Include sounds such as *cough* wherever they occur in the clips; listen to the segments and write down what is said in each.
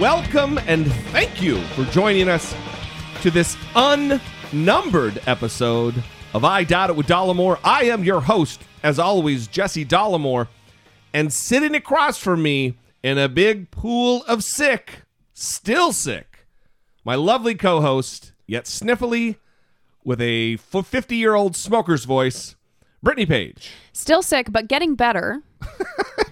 Welcome and thank you for joining us to this unnumbered episode of I Doubt It with Dollemore. I am your host, as always, Jesse Dollemore. And sitting across from me in a big pool of sick, still sick, my lovely co host, yet sniffly, with a 50 year old smoker's voice, Brittany Page. Still sick, but getting better. *laughs*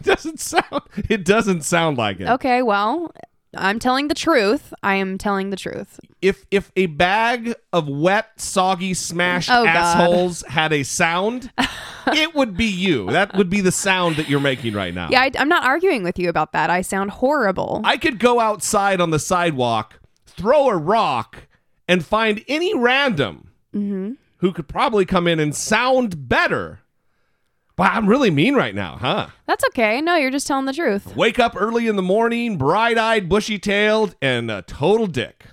It doesn't sound it doesn't sound like it. Okay, well, I'm telling the truth. I am telling the truth. if if a bag of wet, soggy, smashed Oh, God. assholes had a sound, *laughs* it would be you. That would be the sound that you're making right now. Yeah, I, I'm not arguing with you about that. I sound horrible. I could go outside on the sidewalk, throw a rock, and find any random Mm-hmm. who could probably come in and sound better. Wow, I'm really mean right now, huh? That's okay. No, you're just telling the truth. Wake up early in the morning, bright eyed, bushy tailed, and a total dick.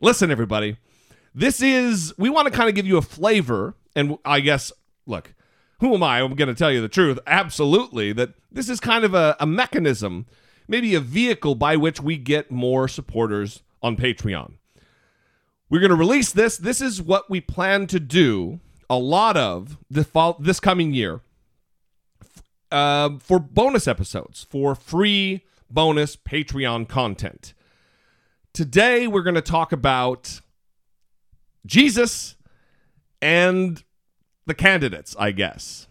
Listen, everybody, this is, we want to kind of give you a flavor. And I guess, look, who am I? I'm going to tell you the truth. Absolutely. That this is kind of a, a mechanism, maybe a vehicle by which we get more supporters on Patreon. We're going to release this. This is what we plan to do a lot of the fall, this coming year um, for bonus episodes, for free bonus Patreon content. Today, we're going to talk about Jesus and the candidates, I guess.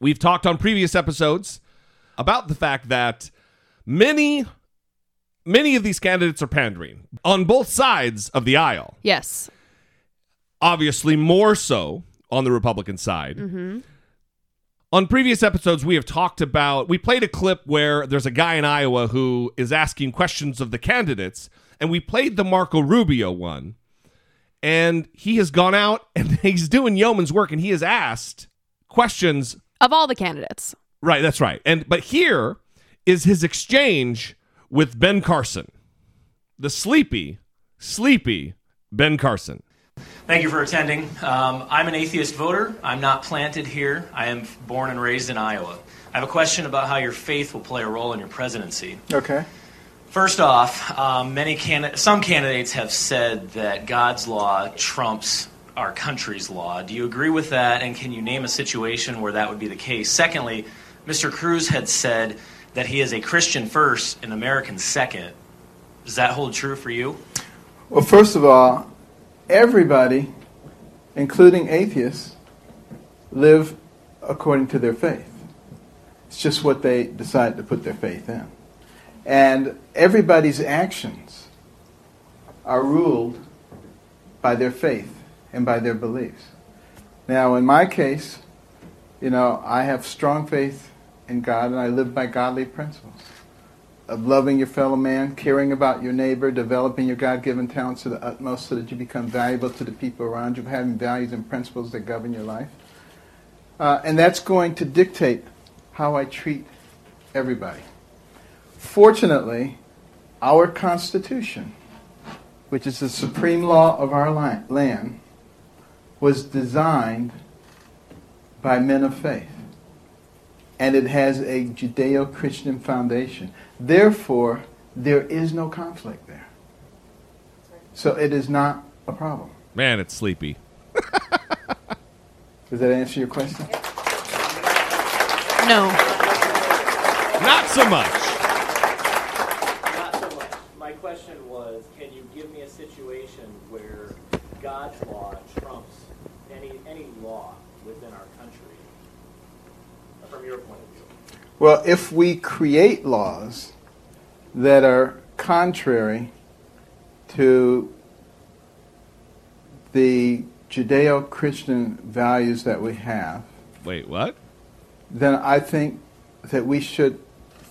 We've talked on previous episodes about the fact that many many of these candidates are pandering on both sides of the aisle Yes. obviously more so on the Republican side. On previous episodes, we have talked about, we played a clip where there's a guy in Iowa who is asking questions of the candidates, and we played the Marco Rubio one. And he has gone out *laughs* and he's doing yeoman's work and he has asked questions. Of all the candidates. Right, that's right. And but here is his exchange with Ben Carson. The sleepy, sleepy Ben Carson. Thank you for attending. Um, I'm an atheist voter. I'm not planted here. I am born and raised in Iowa. I have a question about how your faith will play a role in your presidency. Okay. First off, um, many candid- some candidates have said that God's law trumps our country's law. Do you agree with that? And can you name a situation where that would be the case? Secondly, Mr. Cruz had said that he is a Christian first and American second. Does that hold true for you? Well, first of all, everybody, including atheists, live according to their faith. It's just what they decide to put their faith in. And everybody's actions are ruled by their faith and by their beliefs. Now, in my case, you know, I have strong faith in God and I live by godly principles of loving your fellow man, caring about your neighbor, developing your God given talents to the utmost so that you become valuable to the people around you, having values and principles that govern your life. Uh, and that's going to dictate how I treat everybody. Fortunately, our Constitution, which is the supreme law of our land, was designed by men of faith and it has a Judeo Christian foundation. Therefore, there is no conflict there. So it is not a problem. Man, it's sleepy. Does that answer your question? No. Not so much. Not so much. My question was, can you give me a situation where God's law trumps any any law within our country, from your point of view? Well, if we create laws that are contrary to the Judeo Christian values that we have, Wait, what? then I think that we should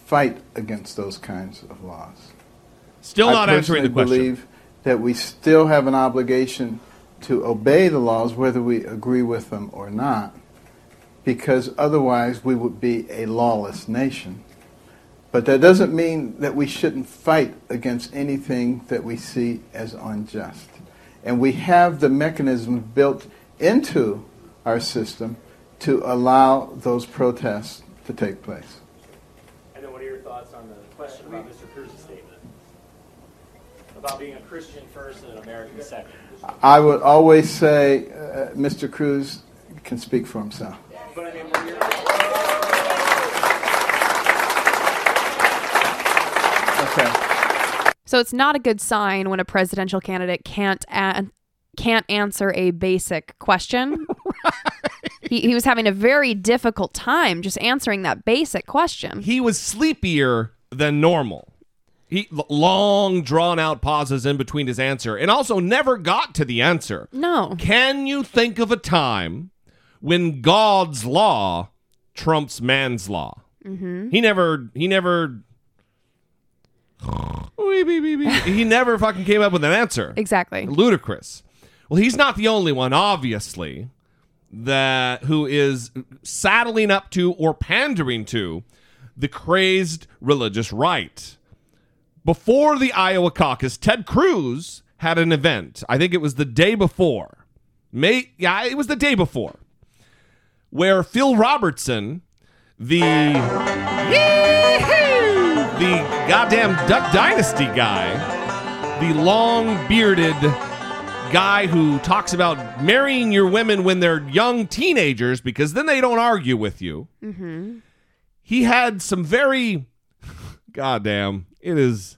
fight against those kinds of laws. Still not answering the question. believe that we still have an obligation to obey the laws, whether we agree with them or not, because otherwise we would be a lawless nation. But that doesn't mean that we shouldn't fight against anything that we see as unjust. And we have the mechanisms built into our system to allow those protests to take place. And then what are your thoughts on the question about Mr. Cruz's statement? About being a Christian first and an American second? I would always say uh, Mr. Cruz can speak for himself. But I mean, when you're, Okay. So it's not a good sign when a presidential candidate can't a- can't answer a basic question. *laughs* he, he was having a very difficult time just answering that basic question. he was sleepier than normal. He long drawn out pauses in between his answer and also never got to the answer. No. Can you think of a time when God's law trumps man's law? Mm-hmm. He never he never he never fucking came up with an answer. Exactly. Ludicrous. Well, he's not the only one, obviously, that who is saddling up to or pandering to the crazed religious right. Before the Iowa caucus, Ted Cruz had an event. I think it was the day before. May yeah, it was the day before. Where Phil Robertson, the the goddamn Duck Dynasty guy, the long bearded guy who talks about marrying your women when they're young teenagers because then they don't argue with you. Mm-hmm. He had some very *laughs* goddamn, it is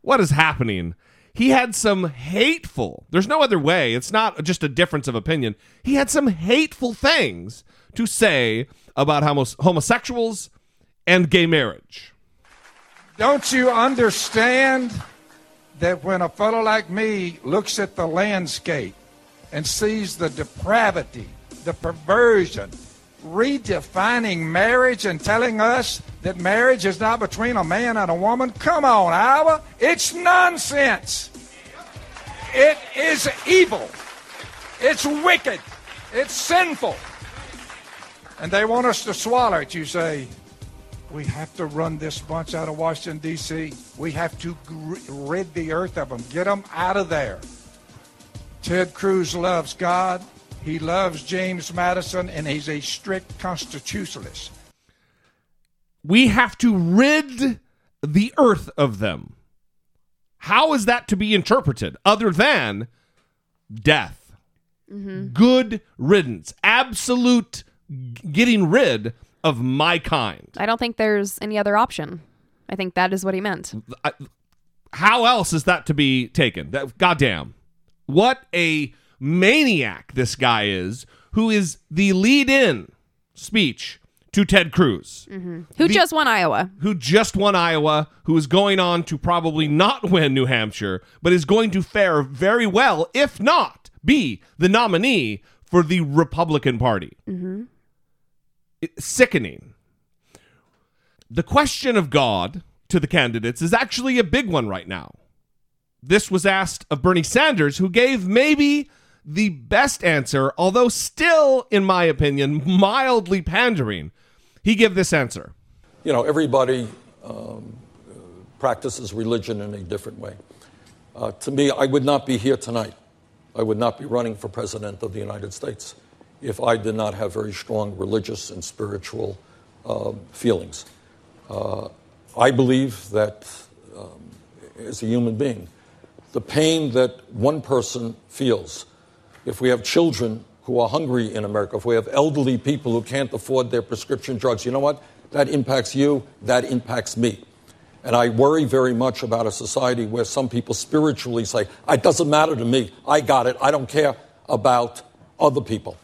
what is happening. He had some hateful, there's no other way, it's not just a difference of opinion. He had some hateful things to say about homos- homosexuals and gay marriage. Don't you understand that when a fellow like me looks at the landscape and sees the depravity, the perversion, redefining marriage and telling us that marriage is not between a man and a woman? Come on, Iowa. It's nonsense. It is evil. It's wicked. It's sinful. And they want us to swallow it. You say, we have to run this bunch out of Washington, D.C. We have to rid the earth of them, get them out of there. Ted Cruz loves God. He loves James Madison, and he's a strict constitutionalist. We have to rid the earth of them. How is that to be interpreted other than death? Mm-hmm. Good riddance. Absolute g- getting rid of my kind. I don't think there's any other option. I think that is what he meant. I, how else is that to be taken? That goddamn. What a maniac this guy is who is the lead in speech to Ted Cruz. Mm-hmm. Who The- just won Iowa? who just won Iowa, who is going on to probably not win New Hampshire, but is going to fare very well, if not be the nominee for the Republican Party. Mm-hmm. It's sickening. The question of God to the candidates is actually a big one right now. This was asked of Bernie Sanders, who gave maybe the best answer, although still, in my opinion, mildly pandering. He gave this answer. you know, everybody um, uh, practices religion in a different way. Uh, to me, I would not be here tonight. I would not be running for president of the United States if I did not have very strong religious and spiritual um, feelings. Uh, I believe that um, as a human being, the pain that one person feels, if we have children who are hungry in America, if we have elderly people who can't afford their prescription drugs, you know what? That impacts you, that impacts me. And I worry very much about a society where some people spiritually say, it doesn't matter to me, I got it, I don't care about other people.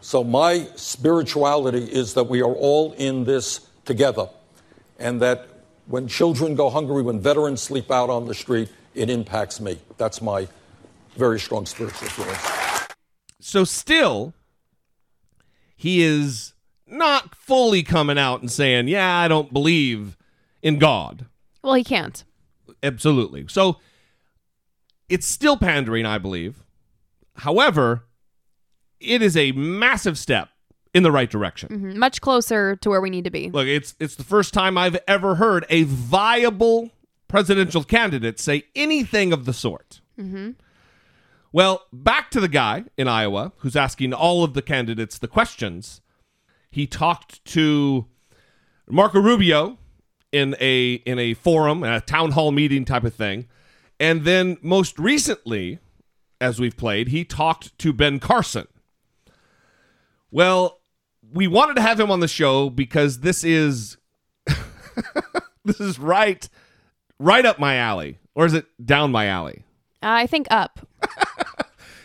So my spirituality is that we are all in this together, and that when children go hungry, when veterans sleep out on the street, it impacts me. That's my very strong spiritual feelings. So still he is not fully coming out and saying yeah i don't believe in god Well, he can't. Absolutely. So it's still pandering, I believe. However, it is a massive step in the right direction. Mhm. Much closer to where we need to be. Look, it's it's the first time I've ever heard a viable presidential candidate say anything of the sort. Well, back to the guy in Iowa who's asking all of the candidates the questions. He talked to Marco Rubio in a in a forum, a town hall meeting type of thing, and then most recently, as we've played, he talked to Ben Carson. Well, we wanted to have him on the show because this is *laughs* this is right right up my alley, or is it down my alley? Uh, I think up.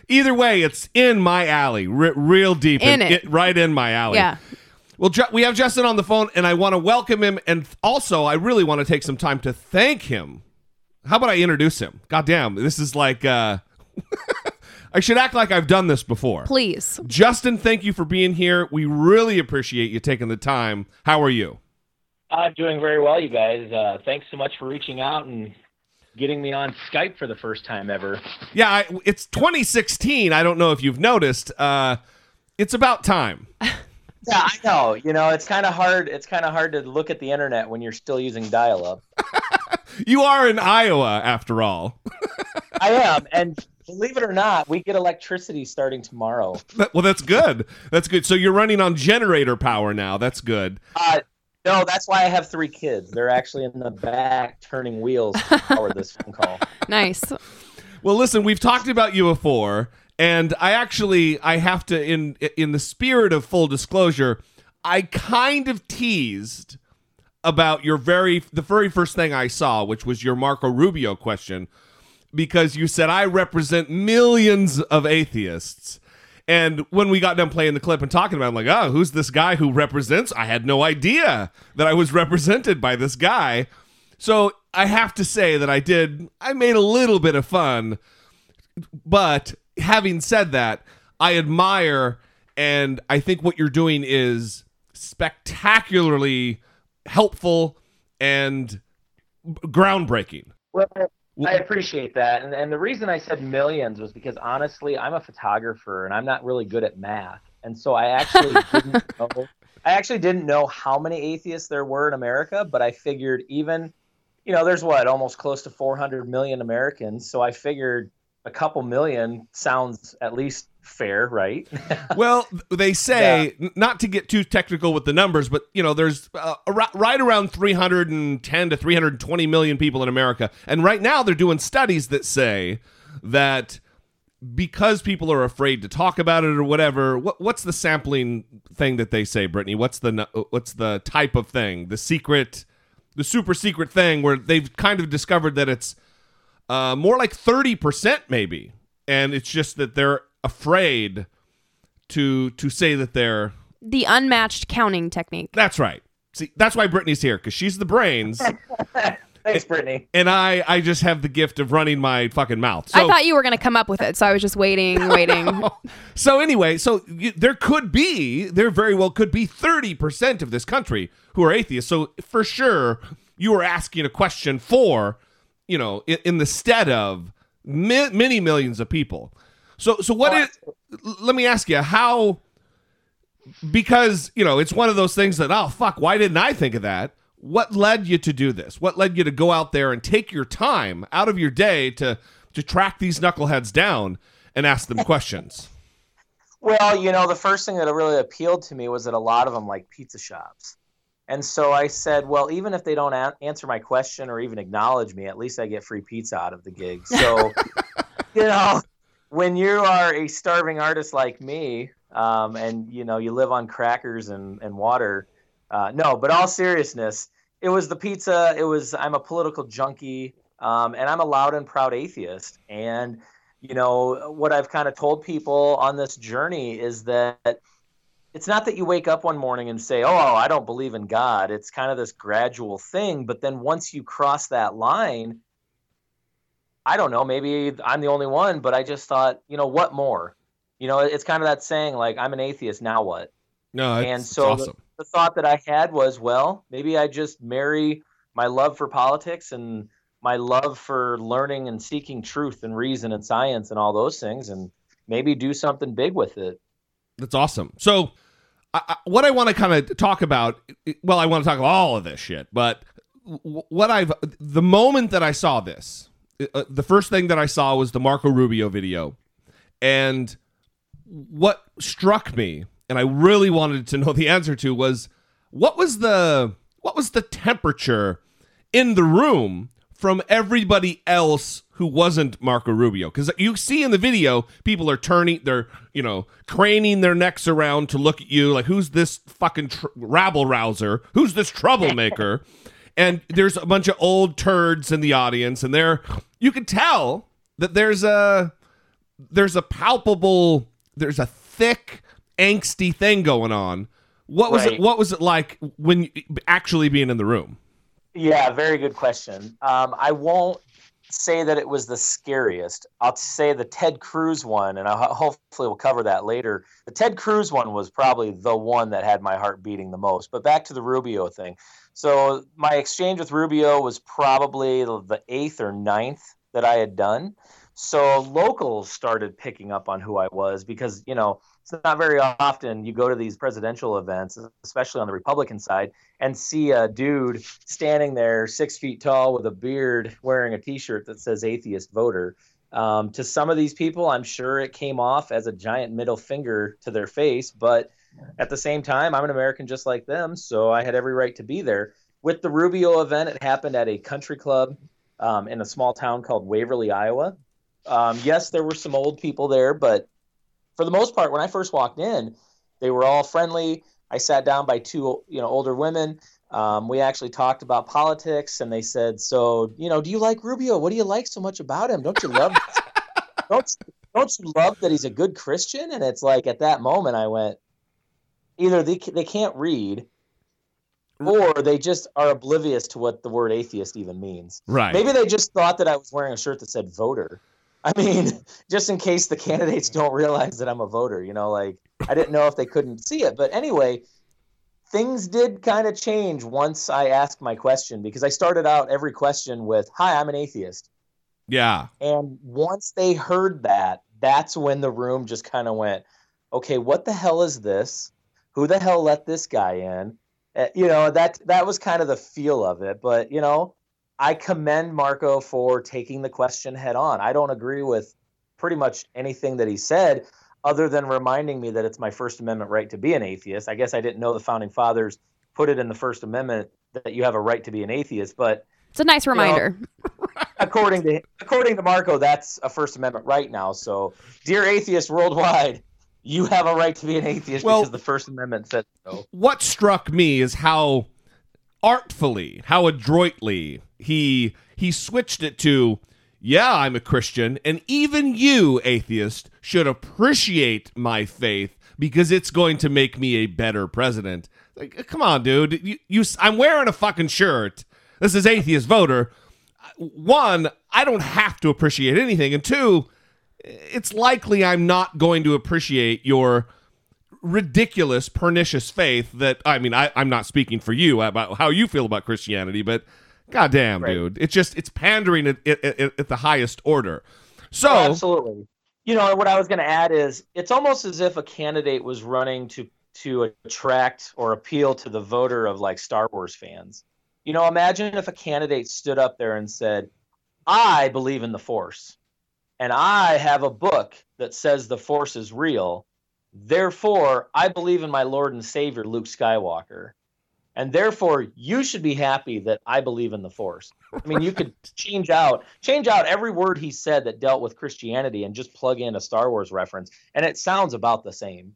Either way, it's in my alley, re- real deep, In it. right in my alley. Yeah. Well, Ju- we have Justin on the phone, and I want to welcome him, and also I really want to take some time to thank him. How about I introduce him? God damn, this is like uh, *laughs* I should act like I've done this before. Please. Justin, thank you for being here. We really appreciate you taking the time. How are you? I'm doing very well, you guys. Uh, thanks so much for reaching out and getting me on Skype for the first time ever. Yeah, I, it's 2016. I don't know if you've noticed. Uh, it's about time. *laughs* Yeah, I know. You know, it's kind of hard. It's kind of hard to look at the internet when you're still using dial-up. *laughs* You are in Iowa, after all. *laughs* I am, and believe it or not, we get electricity starting tomorrow. Well, that's good. That's good. So you're running on generator power now. That's good. Uh, no, that's why I have three kids. They're actually in the back turning wheels to *laughs* power this phone call. Nice. Well, listen, we've talked about you before, and I actually I have to in in the spirit of full disclosure, I kind of teased about your very the very first thing I saw, which was your Marco Rubio question, because you said I represent millions of atheists. And when we got done playing the clip and talking about it, I'm like, oh, who's this guy who represents? I had no idea that I was represented by this guy. So I have to say that I did, I made a little bit of fun. But having said that, I admire and I think what you're doing is spectacularly helpful and groundbreaking. Well, I appreciate that, and and the reason I said millions was because honestly, I'm a photographer and I'm not really good at math, and so I actually *laughs* didn't know. I actually didn't know how many atheists there were in America, but I figured even, you know, there's what almost close to 400 million Americans, so I figured a couple million sounds at least fair, right? *laughs* well, they say n- not to get too technical with the numbers, but you know, there's uh, ar- right around 310 to 320 million people in America, and right now they're doing studies that say that because people are afraid to talk about it or whatever, what, what's the sampling thing that they say, Brittany? What's the what's the type of thing? The secret, the super secret thing where they've kind of discovered that it's uh, more like 30% maybe, and it's just that they're afraid to to say that they're The unmatched counting technique. that's right. See, that's why Brittany's here because she's the brains, *laughs* Thanks, Brittany. and I I just have the gift of running my fucking mouth. So I thought you were going to come up with it, so I was just waiting, *laughs* waiting. so anyway, so you, there could be there very well could be thirty percent of this country who are atheists. So for sure, you are asking a question for you know in, in the stead of mi- many millions of people. So so what Oh, is? Let me ask you how because you know it's one of those things that oh fuck why didn't i think of that what led you to do this what led you to go out there and take your time out of your day to to track these knuckleheads down and ask them *laughs* questions Well, you know, the first thing that really appealed to me was that a lot of them like pizza shops. And so I said, well, even if they don't a- answer my question or even acknowledge me, at least I get free pizza out of the gig. So, *laughs* you know, when you are a starving artist like me, um, and you know you live on crackers and and water, uh, no. But all seriousness, it was the pizza. It was I'm a political junkie, um, and I'm a loud and proud atheist. And you know what I've kind of told people on this journey is that it's not that you wake up one morning and say, "Oh, I don't believe in God." It's kind of this gradual thing, but then once you cross that line, I don't know, maybe I'm the only one, but I just thought, you know, what more? You know, it's kind of that saying like I'm an atheist, now what? no and so awesome the, the thought that I had was, well, maybe I just marry my love for politics and my love for learning and seeking truth and reason and science and all those things, and maybe do something big with it. That's awesome. So, I, what I want to kind of talk about, well, I want to talk about all of this shit, but what I've, the moment that I saw this, uh, the first thing that I saw was the Marco Rubio video. And what struck me, and I really wanted to know the answer to, was what was the what was the temperature in the room from everybody else who wasn't Marco Rubio. Because you see in the video, people are turning, they're, you know, craning their necks around to look at you like, who's this fucking tr- rabble rouser? Who's this troublemaker? *laughs* and there's a bunch of old turds in the audience, and they're, you can tell that there's a, there's a palpable, there's a thick, angsty thing going on. What was Right. it? What was it like when actually being in the room? Yeah, very good question. Um, I won't say that it was the scariest. I'll say the Ted Cruz one, and I ho- *laughs* hopefully we'll cover that later. The Ted Cruz one was probably the one that had my heart beating the most. But back to the Rubio thing. So my exchange with Rubio was probably the eighth or ninth that I had done. So locals started picking up on who I was because, you know, it's not very often you go to these presidential events, especially on the Republican side, and see a dude standing there six feet tall with a beard wearing a t shirt that says atheist voter. Um, to some of these people, I'm sure it came off as a giant middle finger to their face, but at the same time, I'm an American just like them, so I had every right to be there. With the Rubio event, it happened at a country club um, in a small town called Waverly, Iowa. Um, yes, there were some old people there, but for the most part, when I first walked in, they were all friendly. I sat down by two, you know, older women. Um, we actually talked about politics, and they said, "So, you know, do you like Rubio? What do you like so much about him? Don't you love? *laughs* don't don't you love that he's a good Christian?" And it's like at that moment, I went, either they they can't read, or they just are oblivious to what the word atheist even means. Right. Maybe they just thought that I was wearing a shirt that said voter. I mean, *laughs* just in case the candidates don't realize that I'm a voter, you know, like I didn't know if they couldn't see it. But anyway, things did kind of change once I asked my question because I started out every question with, Hi, I'm an atheist. Yeah. And once they heard that, that's when the room just kind of went, Okay, what the hell is this? Who the hell let this guy in? Uh, you know, that that was kind of the feel of it. But, you know, I commend Marco for taking the question head on. I don't agree with pretty much anything that he said, other than reminding me that it's my First Amendment right to be an atheist. I guess I didn't know the founding fathers put it in the First Amendment that you have a right to be an atheist, but It's a nice reminder. *laughs* according to according to Marco, that's a First Amendment right now. So, dear atheists worldwide, you have a right to be an atheist Well- because the First Amendment said so. what struck me is how artfully, how adroitly he he switched it to yeah, I'm a Christian, and even you, atheist, should appreciate my faith because it's going to make me a better president. Like, uh, come on, dude. You, you, I'm wearing a fucking shirt. This is atheist voter. Uh, one, I don't have to appreciate anything, and two, it's likely I'm not going to appreciate your ridiculous, pernicious faith that I mean, I, I'm not speaking for you about how you feel about Christianity, but goddamn, Right. dude, it's just it's pandering at, at, at, at the highest order. So Oh, absolutely. You know what I was going to add is it's almost as if a candidate was running to to attract or appeal to the voter of like Star Wars fans. You know, imagine if a candidate stood up there and said, "I believe in the Force, and I have a book that says the Force is real. Therefore, I believe in my Lord and Savior Luke Skywalker." And therefore, you should be happy that I believe in the Force. I mean, you could *laughs* change out change out every word he said that dealt with Christianity and just plug in a Star Wars reference, and it sounds about the same.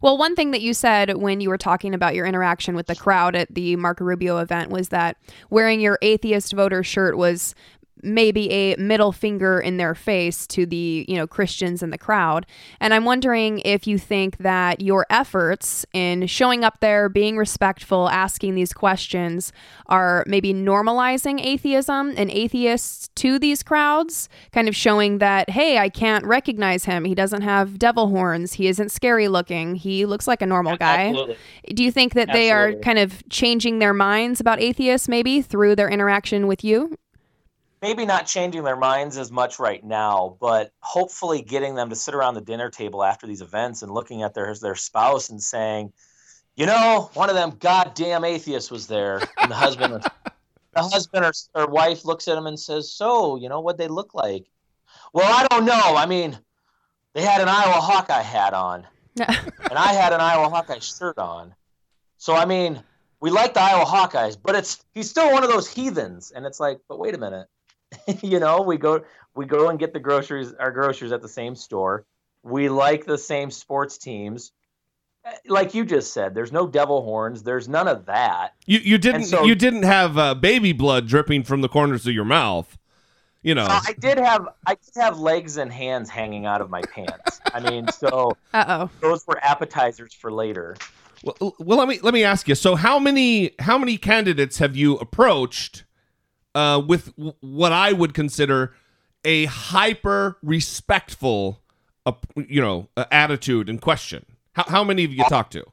Well, one thing that you said when you were talking about your interaction with the crowd at the Marco Rubio event was that wearing your atheist voter shirt was maybe a middle finger in their face to the you know Christians in the crowd. And I'm wondering if you think that your efforts in showing up there being respectful asking these questions are maybe normalizing atheism and atheists to these crowds kind of showing that hey I can't recognize him. He doesn't have devil horns. He isn't scary looking. He looks like a normal guy. Absolutely. do you think that they are kind of changing their minds about atheists maybe through their interaction with you maybe not changing their minds as much right now, but hopefully getting them to sit around the dinner table after these events and looking at their their spouse and saying, you know, one of them goddamn atheists was there, and the husband, *laughs* the husband or, or wife looks at him and says, "So, you know, what they look like?" Well, I don't know. I mean, they had an Iowa Hawkeye hat on, *laughs* and I had an Iowa Hawkeye shirt on. So, I mean, we like the Iowa Hawkeyes, but it's he's still one of those heathens. And it's like, but wait a minute, *laughs* you know, we go we go and get the groceries our groceries at the same store. We like the same sports teams. Like you just said, there's no devil horns. There's none of that. You you didn't so- you didn't have uh, baby blood dripping from the corners of your mouth. You know. Uh, I did have I did have legs and hands hanging out of my pants. I mean, so *laughs* Uh oh. those were appetizers for later. Well, well, let me let me ask you. So, how many how many candidates have you approached uh, with w- what I would consider a hyper respectful, uh, you know, uh, attitude and question? How how many of you talked to?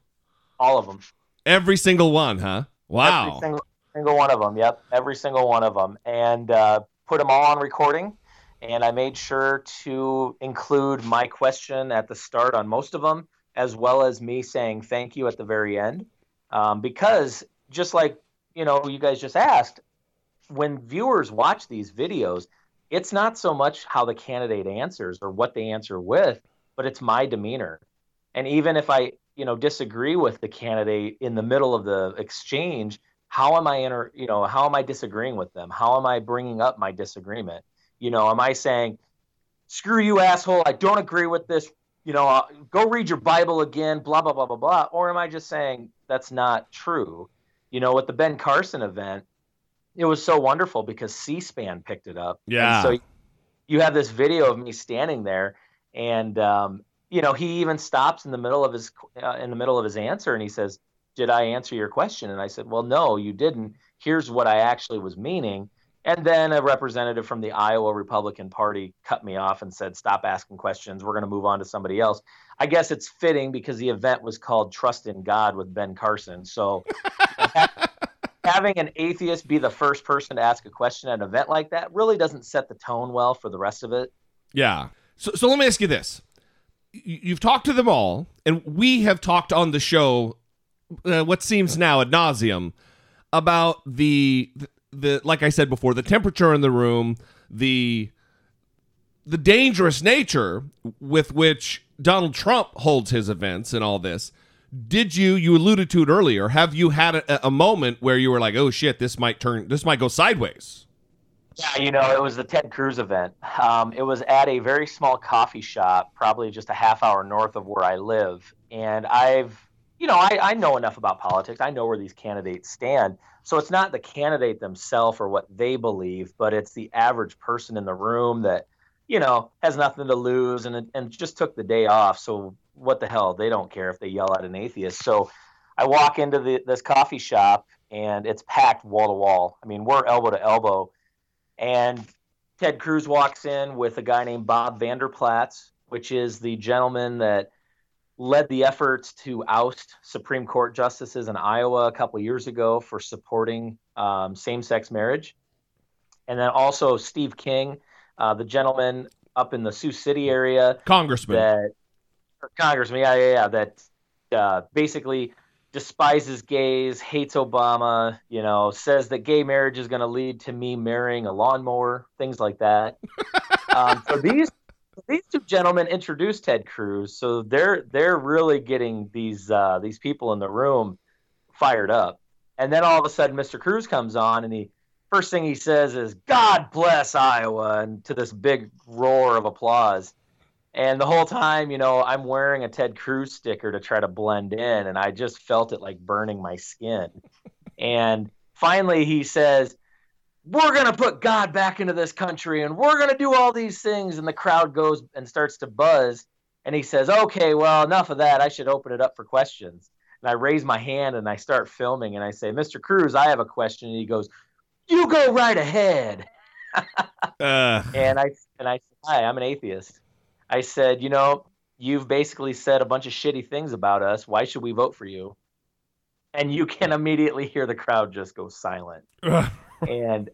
All of them. Every single one, huh? Wow. Every single, single one of them. Yep, every single one of them, and uh, put them all on recording. And I made sure to include my question at the start on most of them, as well as me saying thank you at the very end, um, because just like you know, you guys just asked, when viewers watch these videos, it's not so much how the candidate answers or what they answer with, but it's my demeanor. And even if I, you know, disagree with the candidate in the middle of the exchange, how am I inter, you know, how am I disagreeing with them? How am I bringing up my disagreement? You know, am I saying, "Screw you, asshole! I don't agree with this." You know, uh, go read your Bible again. Blah blah blah blah blah. Or am I just saying that's not true? You know, with the Ben Carson event, it was so wonderful because C-SPAN picked it up. And Yeah. so you have this video of me standing there, and um, you know he even stops in the middle of his uh, in the middle of his answer, and he says, "Did I answer your question?" And I said, "Well, no, you didn't. Here's what I actually was meaning." And then a representative from the Iowa Republican Party cut me off and said, "Stop asking questions. We're going to move on to somebody else." I guess it's fitting because the event was called "Trust in God" with Ben Carson. So *laughs* having an atheist be the first person to ask a question at an event like that really doesn't set the tone well for the rest of it. Yeah. So, so let me ask you this: You've talked to them all, and we have talked on the show, uh, what seems now ad nauseum, about the, the the like I said before, the temperature in the room, the the dangerous nature with which Donald Trump holds his events, and all this. Did you you alluded to it earlier? Have you had a, a moment where you were like, "Oh shit, this might turn, this might go sideways"? Yeah, you know, it was the Ted Cruz event. Um, it was at a very small coffee shop, probably just a half hour north of where I live. And I've, you know, I, I know enough about politics. I know where these candidates stand. So it's not the candidate themselves or what they believe, but it's the average person in the room that, you know, has nothing to lose and and just took the day off. So what the hell? They don't care if they yell at an atheist. So I walk into the, this coffee shop and it's packed wall to wall. I mean, we're elbow to elbow. And Ted Cruz walks in with a guy named Bob Vander Plaats, which is the gentleman that led the efforts to oust Supreme Court justices in Iowa a couple years ago for supporting um, same sex marriage. And then also Steve King, uh, the gentleman up in the Sioux City area Congressman. that congressman, yeah, yeah, yeah, that uh, basically despises gays, hates Obama, you know, says that gay marriage is going to lead to me marrying a lawnmower, things like that. *laughs* um, so these these two gentlemen introduced Ted Cruz, so they're they're really getting these uh, these people in the room fired up. And then all of a sudden, Mr. Cruz comes on, and the first thing he says is "God bless Iowa," and to this big roar of applause. And the whole time, you know, I'm wearing a Ted Cruz sticker to try to blend in, and I just felt it like burning my skin. and finally, he says, We're going to put God back into this country, and we're going to do all these things. And the crowd goes and starts to buzz. And he says, Okay, well, enough of that. I should open it up for questions. And I raise my hand and I start filming, and I say, Mr. Cruz, I have a question. And he goes, You go right ahead. Uh, And I and I said, Hi, I'm an atheist. I said, you know, you've basically said a bunch of shitty things about us. Why should we vote for you? And you can immediately hear the crowd just go silent. *laughs* and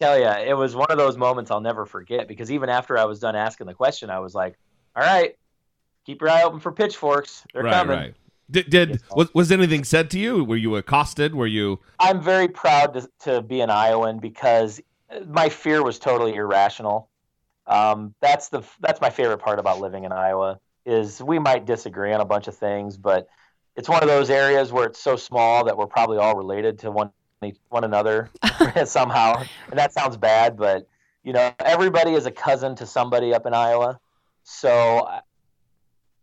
tell you, it was one of those moments I'll never forget because even after I was done asking the question, I was like, "All right, keep your eye open for pitchforks. They're right, coming." right. Did, did was, was anything said to you? Were you accosted? Were you? I'm very proud to, to be an Iowan because my fear was totally irrational. Um, that's the that's my favorite part about living in Iowa is we might disagree on a bunch of things, but it's one of those areas where it's so small that we're probably all related to one one another *laughs* *laughs* somehow. And that sounds bad, but you know everybody is a cousin to somebody up in Iowa, so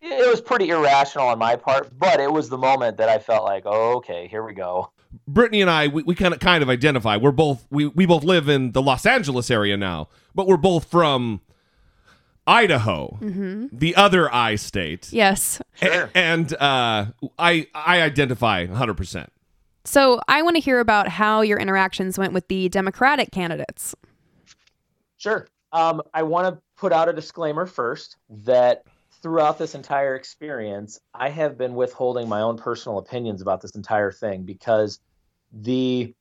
it was pretty irrational on my part. But it was the moment that I felt like, oh, okay, here we go. Brittany and I, we, we kind of kind of identify. We're both we, we both live in the Los Angeles area now, but we're both from Idaho, the other I state. Yes. Sure. A- and uh, I I identify 100. percent So I want to hear about how your interactions went with the Democratic candidates. Sure. Um, I want to put out a disclaimer first that throughout this entire experience, I have been withholding my own personal opinions about this entire thing because the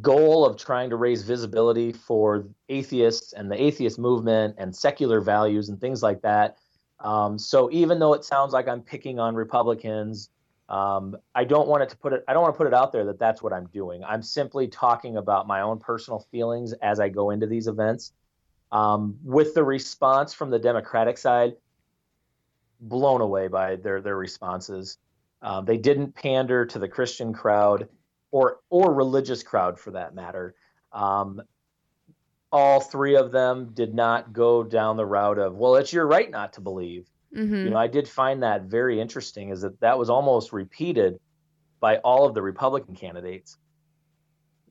goal of trying to raise visibility for atheists and the atheist movement and secular values and things like that. Um, so even though it sounds like I'm picking on Republicans, um, I don't want it to put it. I don't want to put it out there that that's what I'm doing. I'm simply talking about my own personal feelings as I go into these events. Um, with the response from the Democratic side, blown away by their their responses. Um, they didn't pander to the Christian crowd or or religious crowd for that matter. Um, all three of them did not go down the route of well, it's your right not to believe. hmm You know, I did find that very interesting. Is that that was almost repeated by all of the Republican candidates.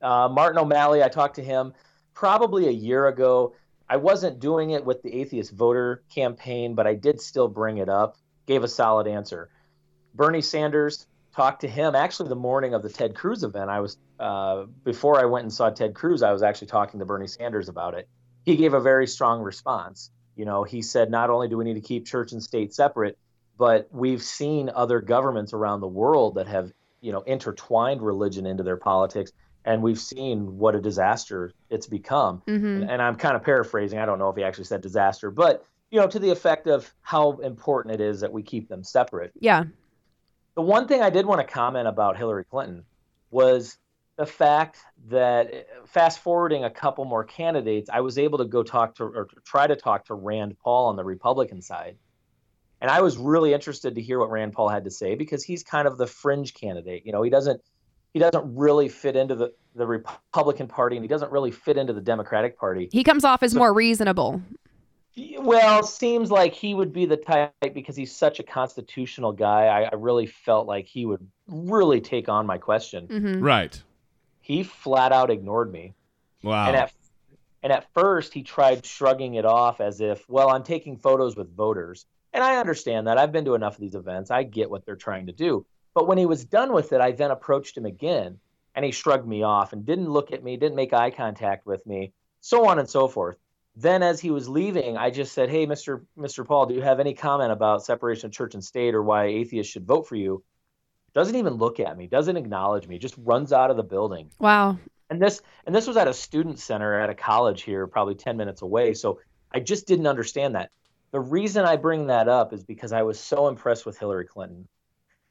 Uh, Martin O'Malley, I talked to him probably a year ago. I wasn't doing it with the atheist voter campaign, but I did still bring it up. Gave a solid answer. Bernie Sanders talked to him actually the morning of the Ted Cruz event. I was uh, before I went and saw Ted Cruz. I was actually talking to Bernie Sanders about it. He gave a very strong response. You know, he said not only do we need to keep church and state separate, but we've seen other governments around the world that have you know intertwined religion into their politics, and we've seen what a disaster it's become hmm and, and I'm kind of paraphrasing. I don't know if he actually said disaster, but you know, to the effect of how important it is that we keep them separate. Yeah. The one thing I did want to comment about Hillary Clinton was the fact that fast forwarding a couple more candidates, I was able to go talk to or try to talk to Rand Paul on the Republican side. And I was really interested to hear what Rand Paul had to say because he's kind of the fringe candidate. You know, he doesn't he doesn't really fit into the, the Republican Party and he doesn't really fit into the Democratic Party. He comes off as more reasonable. Well, seems like he would be the type because he's such a constitutional guy. I, I really felt like he would really take on my question. hmm Right. He flat out ignored me. Wow. And at and at first he tried shrugging it off as if, well, I'm taking photos with voters. And I understand that. I've been to enough of these events. I get what they're trying to do. But when he was done with it, I then approached him again and he shrugged me off and didn't look at me, didn't make eye contact with me, so on and so forth. Then as he was leaving, I just said, "Hey, Mr. Mr. Paul, do you have any comment about separation of church and state or why atheists should vote for you?" Doesn't even look at me, doesn't acknowledge me, just runs out of the building Wow. and this and this was at a student center at a college here probably 10 minutes away so i just didn't understand that the reason i bring that up is because i was so impressed with hillary clinton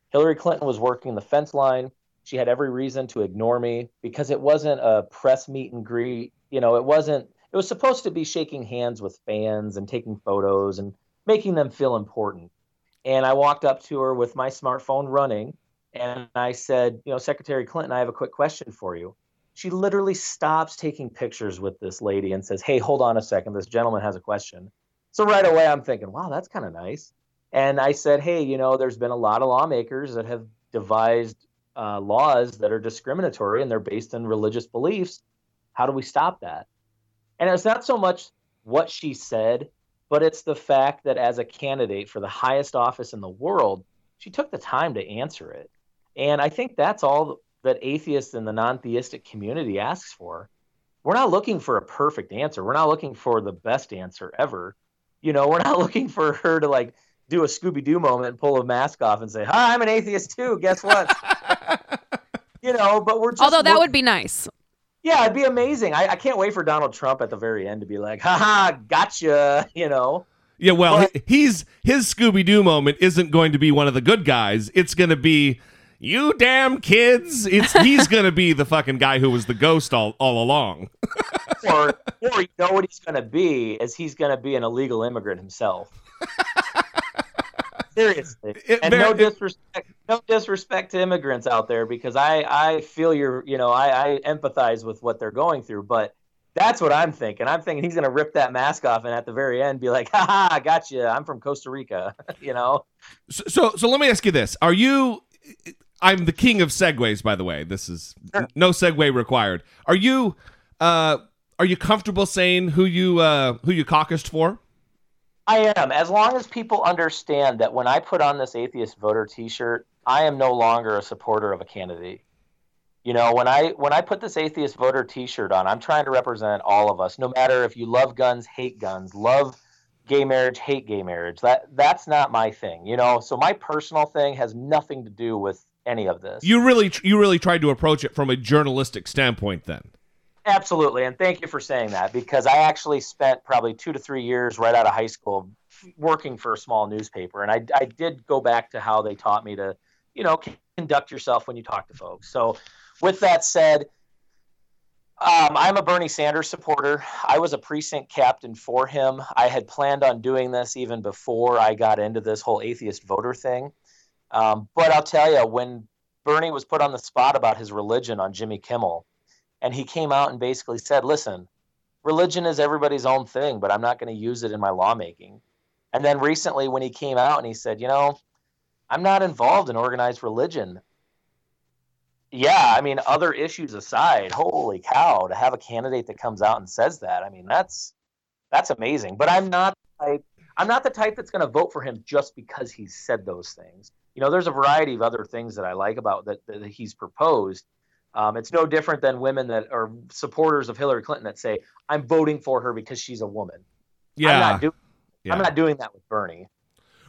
hillary clinton was working the fence line she had every reason to ignore me because it wasn't a press meet and greet you know it wasn't it was supposed to be shaking hands with fans and taking photos and making them feel important and i walked up to her with my smartphone running and i said you know secretary clinton i have a quick question for you she literally stops taking pictures with this lady and says, Hey, hold on a second. This gentleman has a question. So right away, I'm thinking, Wow, that's kind of nice. And I said, Hey, you know, there's been a lot of lawmakers that have devised uh, laws that are discriminatory and they're based on religious beliefs. How do we stop that? And it's not so much what she said, but it's the fact that as a candidate for the highest office in the world, she took the time to answer it. And I think that's all that atheists and the non-theistic community asks for. We're not looking for a perfect answer. We're not looking for the best answer ever. You know, we're not *laughs* looking for her to like do a Scooby Doo moment and pull a mask off and say, "Hi, I'm an atheist too. Guess what?" *laughs* you know, but we're just Although that would be nice. Yeah, it'd be amazing. I, I can't wait for Donald Trump at the very end to be like, haha, gotcha, *laughs* you know. Yeah, well, But- he's his Scooby Doo moment isn't going to be one of the good guys. It's going to be you damn kids. It's he's *laughs* going to be the fucking guy who was the ghost all all along. Or, or you know what he's going to be is he's going to be an illegal immigrant himself. *laughs* Seriously, It and no disrespect, no disrespect to immigrants out there because I, I feel your, you know, I, I empathize with what they're going through, but that's what I'm thinking. I'm thinking he's going to rip that mask off and at the very end be like, *laughs* "Ha ha, gotcha! I'm from Costa Rica," *laughs* you know. So, so so let me ask you this: Are you? I'm the king of segues, by the way. This is no segue required. Are you? Uh, are you comfortable saying who you uh, who you caucused for? I am. As long as people understand that when I put on this atheist voter T-shirt, I am no longer a supporter of a candidate. You know, when I when I put this atheist voter T-shirt on, I'm trying to represent all of us. No matter if you love guns, hate guns, love gay marriage, hate gay marriage. That that's not my thing. You know, so my personal thing has nothing to do with any of this. You really you really tried to approach it from a journalistic standpoint, then. Absolutely, and thank you for saying that because I actually spent probably two to three years right out of high school working for a small newspaper, and I, I did go back to how they taught me to, you know, conduct yourself when you talk to folks. So, with that said, um, I'm a Bernie Sanders supporter. I was a precinct captain for him. I had planned on doing this even before I got into this whole atheist voter thing. Um, but I'll tell you, when Bernie was put on the spot about his religion on Jimmy Kimmel, and he came out and basically said, "Listen, religion is everybody's own thing, but I'm not going to use it in my lawmaking." And then recently, when he came out and he said, "You know, I'm not involved in organized religion." Yeah, I mean, other issues aside, holy cow, to have a candidate that comes out and says that, I mean, that's that's amazing. But I'm not type, I'm not the type that's going to vote for him just because he said those things. You know, there's a variety of other things that I like about that, that he's proposed. Um, it's no different than women that are supporters of Hillary Clinton that say, "I'm voting for her because she's a woman." Yeah. I'm not, do- yeah. I'm not doing that with Bernie.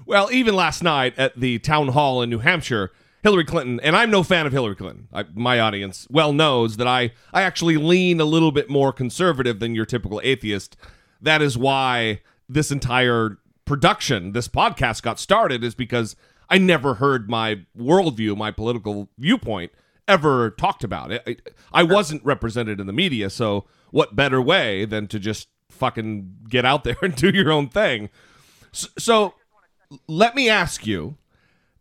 Well, even last night at the town hall in New Hampshire, Hillary Clinton, and I'm no fan of Hillary Clinton. I, my audience well knows that I, I actually lean a little bit more conservative than your typical atheist. That is why this entire production, this podcast got started, is because I never heard my worldview, my political viewpoint ever talked about. I, I wasn't represented in the media, so what better way than to just fucking get out there *laughs* and do your own thing? So, so let me ask you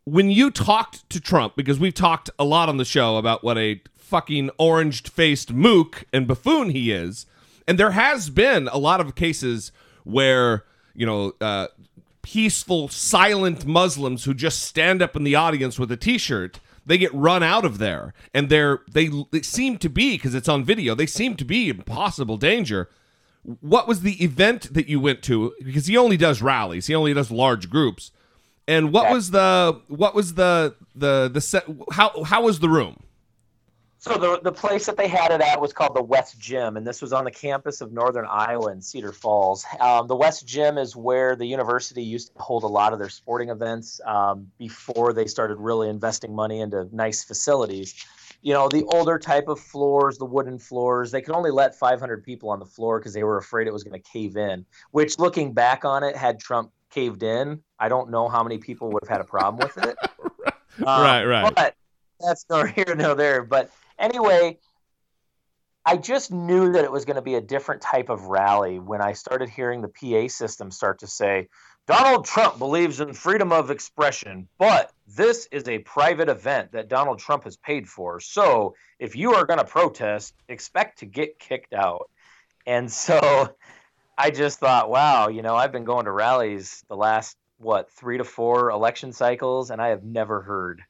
when you talked to Trump, because we've talked a lot on the show about what a fucking orange faced mook and buffoon he is, and there has been a lot of cases where, you know, uh, peaceful, silent Muslims who just stand up in the audience with a t shirt. They get run out of there, and they're they, they seem to be because it's on video. They seem to be in possible danger. What was the event that you went to? Because he only does rallies he only does large groups. And what was the what was the the the set how how was the room So the the place that they had it at was called the West Gym, and this was on the campus of Northern Iowa in Cedar Falls. Um, the West Gym is where the university used to hold a lot of their sporting events um, before they started really investing money into nice facilities. You know, the older type of floors, the wooden floors, they could only let 500 people on the floor because they were afraid it was going to cave in. Which, looking back on it, had Trump caved in, I don't know how many people would have had a problem with it. Um, *laughs* Right, right. But that's nor here nor there. But anyway, I just knew that it was going to be a different type of rally when I started hearing the PA system start to say, Donald Trump believes in freedom of expression, but this is a private event that Donald Trump has paid for. So if you are going to protest, expect to get kicked out. And so *laughs* I just thought, wow, you know, I've been going to rallies the last, what, three to four election cycles, and I have never heard,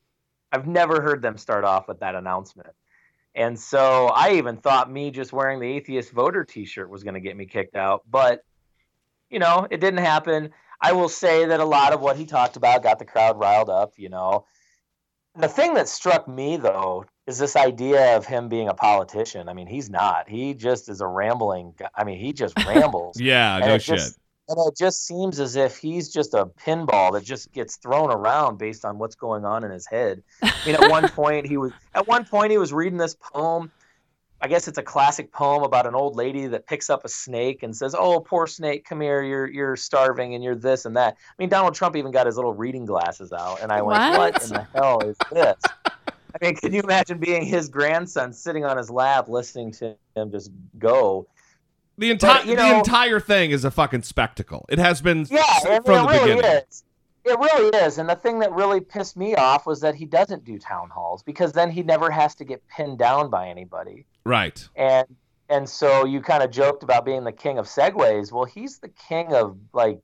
I've never heard them start off with that announcement. And so I even thought me just wearing the atheist voter t shirt was going to get me kicked out. But, you know, it didn't happen. I will say that a lot of what he talked about got the crowd riled up, you know. The thing that struck me, though, is this idea of him being a politician. I mean, he's not. He just is a rambling. guy. I mean, he just *laughs* rambles. yeah And no shit just- and it just seems as if he's just a pinball that just gets thrown around based on what's going on in his head. I mean, at one *laughs* point he was at one point he was reading this poem, I guess it's a classic poem about an old lady that picks up a snake and says, "Oh, poor snake, come here. You're you're starving and you're this and that." I mean, Donald Trump even got his little reading glasses out, and I went, What? "What in the hell is this?" I mean, can you *laughs* imagine being his grandson sitting on his lap listening to him just go? The entire the know- entire thing is a fucking spectacle. It has been Yeah, s- I mean, from it the really beginning. is. It really is. And the thing that really pissed me off was that he doesn't do town halls because then he never has to get pinned down by anybody. Right. And and so you kind of joked about being the king of segues. Well, he's the king of like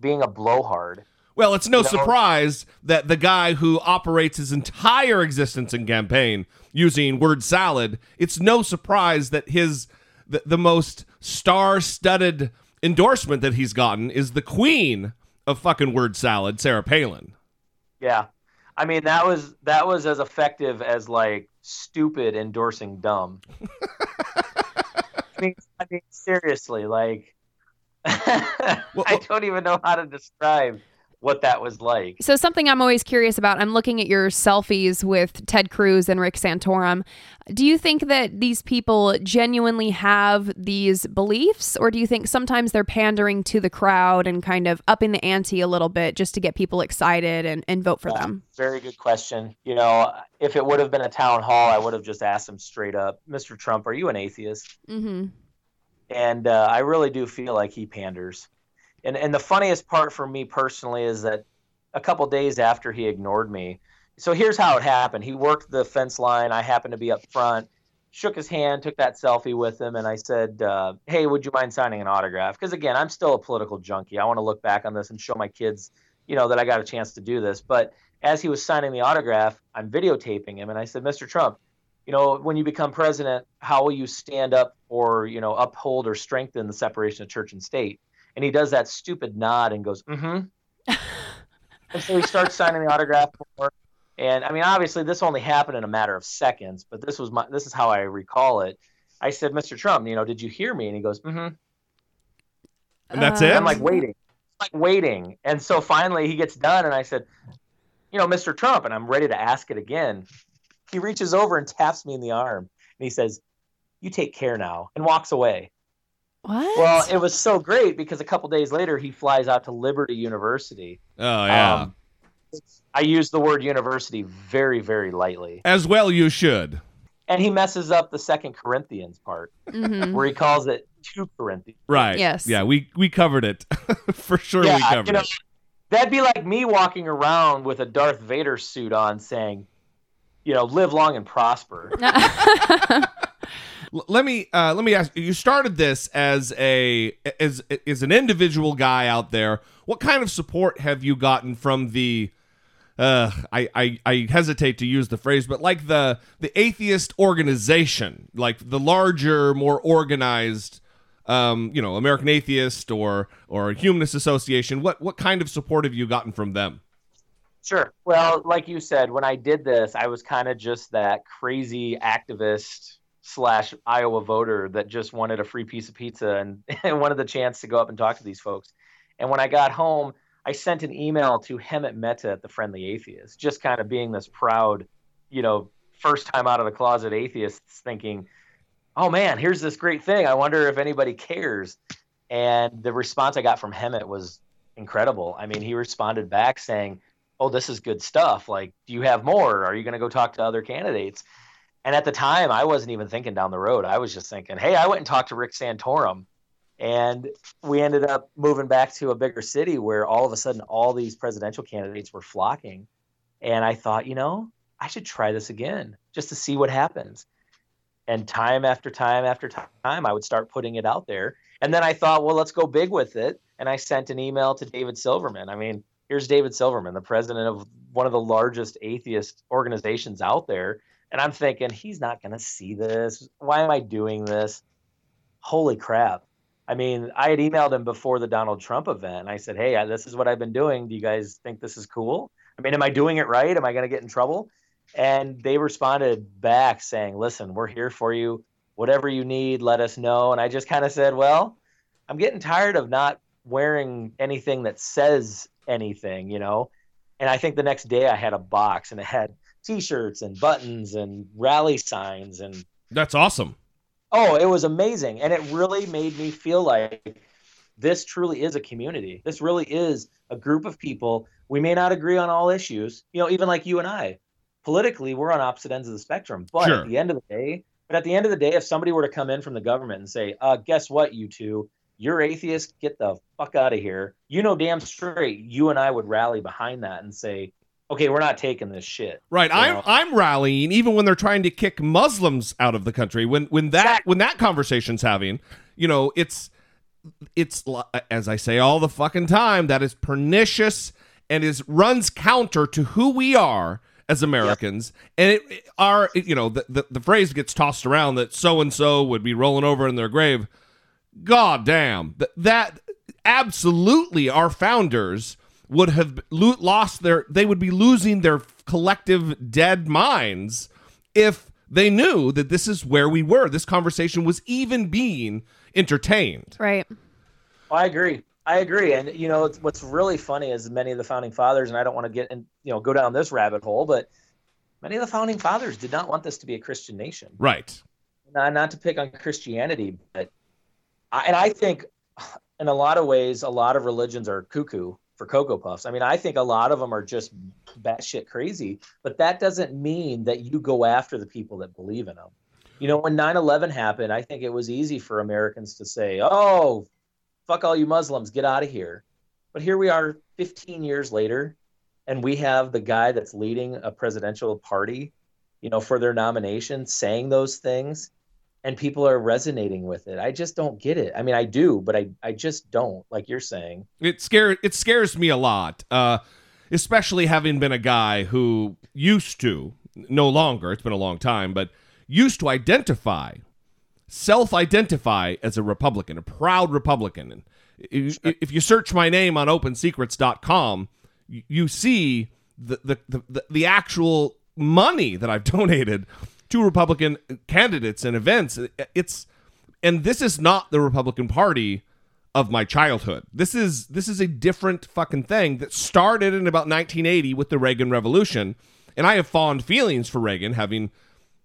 being a blowhard. Well, it's no You know- surprise that the guy who operates his entire existence and campaign using word salad, it's no surprise that his the, the most star-studded endorsement that he's gotten is the queen of fucking word salad, Sarah Palin. Yeah. I mean, that was that was as effective as like stupid endorsing dumb. *laughs* I mean, I mean seriously, like *laughs* I don't even know how to describe what that was like. So something I'm always curious about. I'm looking at your selfies with Ted Cruz and Rick Santorum. Do you think that these people genuinely have these beliefs, or do you think sometimes they're pandering to the crowd and kind of upping the ante a little bit just to get people excited and, and vote for Yeah, them? Very good question. You know, if it would have been a town hall, I would have just asked him straight up, Mr. Trump, are you an atheist? Mm-hmm. and uh, I really do feel like he panders. And and the funniest part for me personally is that a couple days after he ignored me, so here's how it happened. He worked the fence line. I happened to be up front. Shook his hand, took that selfie with him, and I said, uh, "Hey, would you mind signing an autograph?" Because again, I'm still a political junkie. I want to look back on this and show my kids, you know, that I got a chance to do this. But as he was signing the autograph, I'm videotaping him, and I said, "Mr. Trump, you know, when you become president, how will you stand up or, you know, uphold or strengthen the separation of church and state? And he does that stupid nod and goes, mm-hmm. *laughs* and so he starts signing the autograph for and I mean, obviously this only happened in a matter of seconds, but this was my this is how I recall it. I said, Mr. Trump, you know, did you hear me? And he goes, mm-hmm. And that's Uh, it? I'm like waiting, I'm like waiting. And so finally he gets done, and I said, you know, Mr. Trump, and I'm ready to ask it again. He reaches over and taps me in the arm, and he says, "You take care now," and walks away. What? Well, it was so great because a couple days later he flies out to Liberty University. Oh yeah. Um, I use the word university very, very lightly, As well you should. and he messes up the Second Corinthians part Mhm. where he calls it two Corinthians. Right. Yes. Yeah, we we covered it. *laughs* For sure we Yeah, covered you know, it. That'd be like me walking around with a Darth Vader suit on, saying, "You know, live long and prosper." *laughs* *laughs* L- let me uh, let me ask you. You started this as a as as an individual guy out there. What kind of support have you gotten from the? Uh, I, I I hesitate to use the phrase, but like the the atheist organization, like the larger, more organized, um, you know, American Atheist or or Humanist Association. What what kind of support have you gotten from them? Sure. Well, like you said, when I did this, I was kind of just that crazy activist slash Iowa voter that just wanted a free piece of pizza and, *laughs* and wanted the chance to go up and talk to these folks. And when I got home, I sent an email to Hemant Mehta at the Friendly Atheist, just kind of being this proud, you know, first time out of the closet atheist, thinking, "Oh man, here's this great thing. I wonder if anybody cares." And the response I got from Hemet was incredible. I mean, he responded back saying, "Oh, this is good stuff. Like, do you have more? Are you going to go talk to other candidates?" And at the time, I wasn't even thinking down the road. I was just thinking, "Hey, I went and talked to Rick Santorum." And we ended up moving back to a bigger city where all of a sudden all these presidential candidates were flocking. And I thought, you know, I should try this again just to see what happens. And time after time after time, I would start putting it out there. And then I thought, well, let's go big with it. And I sent an email to David Silverman. I mean, here's David Silverman, the president of one of the largest atheist organizations out there. And I'm thinking, he's not going to see this. Why am I doing this? Holy crap. I mean, I had emailed him before the Donald Trump event. And I said, hey, this is what I've been doing. Do you guys think this is cool? I mean, am I doing it right? Am I going to get in trouble? And they responded back saying, listen, we're here for you. Whatever you need, let us know. And I just kind of said, well, I'm getting tired of not wearing anything that says anything, you know? And I think the next day I had a box and it had t shirts and buttons and rally signs and That's awesome. Oh, it was amazing. And it really made me feel like this truly is a community. This really is a group of people. We may not agree on all issues, you know, even like you and I. Politically, we're on opposite ends of the spectrum. But Sure. at the end of the day, but at the end of the day, if somebody were to come in from the government and say, uh, guess what, you two, you're atheists, get the fuck out of here. You know damn straight you and I would rally behind that and say, Okay, we're not taking this shit. Right. I'm know? I'm rallying even when they're trying to kick Muslims out of the country. When when that when that conversation's having, you know, it's it's as I say all the fucking time that is pernicious and is runs counter to who we are as Americans. And it, it- our you know the, the the phrase gets tossed around that so and so would be rolling over in their grave. God damn. That, that absolutely our founders would have lo- lost their they would be losing their collective dead minds if they knew that this is where we were. This conversation was even being entertained. Right. I agree. I agree. And you know, it's- what's really funny is many of the founding fathers, and I don't want to get in, you know, go down this rabbit hole, but many of the founding fathers did not want this to be a Christian nation. Right. Not, not to pick on Christianity, but I, and I think in a lot of ways, a lot of religions are cuckoo for Cocoa Puffs. I mean, I think a lot of them are just batshit crazy, but that doesn't mean that you go after the people that believe in them. You know, when 9 11 happened, I think it was easy for Americans to say, oh, fuck all you Muslims, get out of here. But here we are 15 years later, and we have the guy that's leading a presidential party, you know, for their nomination saying those things, and people are resonating with it. I just don't get it. I mean, I do, but I, I just don't, like you're saying. It scare it scares me a lot, uh, especially having been a guy who used to, no longer, it's been a long time, but used to identify, self-identify as a Republican, a proud Republican. And if, if you search my name on OpenSecrets.com, you, see the the the the actual money that I've *laughs* donated to Republican candidates and events. It's and this is not the Republican Party of my childhood. This is this is a different fucking thing that started in about 1980 with the Reagan Revolution, and I have fond feelings for Reagan, having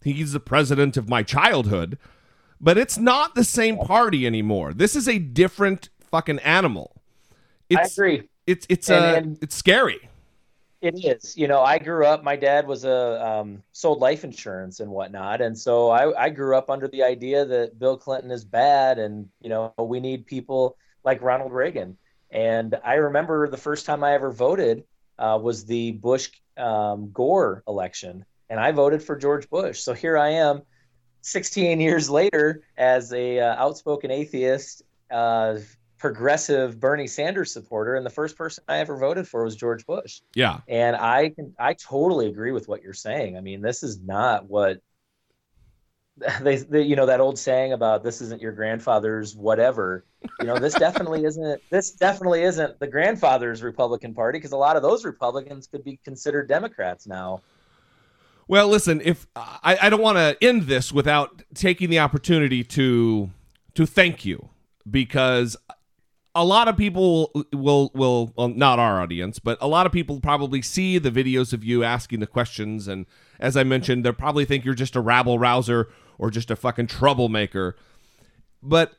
he's the president of my childhood, but it's not the same party anymore. This is a different fucking animal. It's, I agree. It's it's And- uh, and- it's scary. It is. You know, I grew up. My dad was a um, sold life insurance and whatnot, and so I, I grew up under the idea that Bill Clinton is bad, and you know we need people like Ronald Reagan. And I remember the first time I ever voted uh, was the Bush um, Gore election, and I voted for George Bush. So here I am, 16 years later, as a uh, outspoken atheist. Uh, progressive Bernie Sanders supporter, and the first person I ever voted for was George Bush. Yeah. And I can I totally agree with what you're saying. I mean, this is not what *laughs* they, they you know that old saying about this isn't your grandfather's whatever. You know, this definitely *laughs* isn't this definitely isn't the grandfather's Republican Party because a lot of those Republicans could be considered Democrats now. Well, listen, if I, I don't want to end this without taking the opportunity to to thank you because a lot of people will will well not our audience, but a lot of people probably see the videos of you asking the questions and as I mentioned, they probably think you're just a rabble rouser or just a fucking troublemaker. But